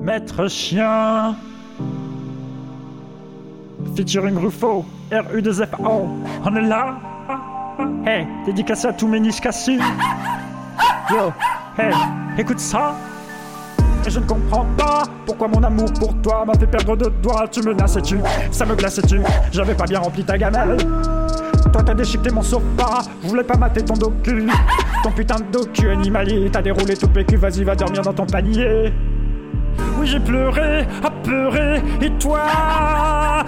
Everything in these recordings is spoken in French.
Maître chien. Featuring Ruffo, RU2FO. On est là. Hey, dédicacé à tous mes niches. Yo, hey, écoute ça. Et je ne comprends pas pourquoi mon amour pour toi m'a fait perdre de doigts. Tu me tu ça me glaçait-tu. J'avais pas bien rempli ta gamelle. Toi t'as déchiqueté mon sofa, je voulais pas mater ton docu. Ton putain de docu animalier, t'as déroulé tout PQ, vas-y va dormir dans ton panier. Oui j'ai pleuré, apeuré, et toi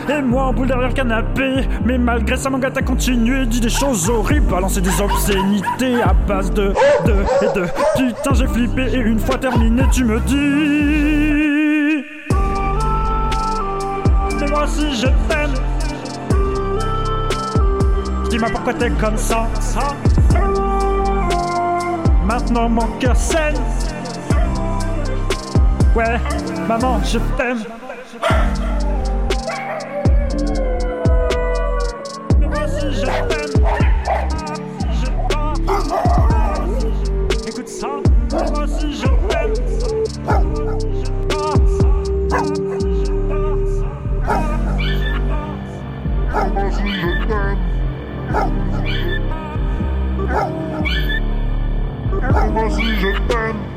Et moi en boule derrière le canapé. Mais malgré ça mon gars t'as continué. Dit des choses horribles, balancer des obscénités À base de, de et de. Putain j'ai flippé et une fois terminé tu me dis. Mais moi aussi je t'aime. Dis-moi pourquoi t'es comme ça, ça. Maintenant mon cœur saigne Ouais, maman, je t'aime. Je t'aime. Je t'aime.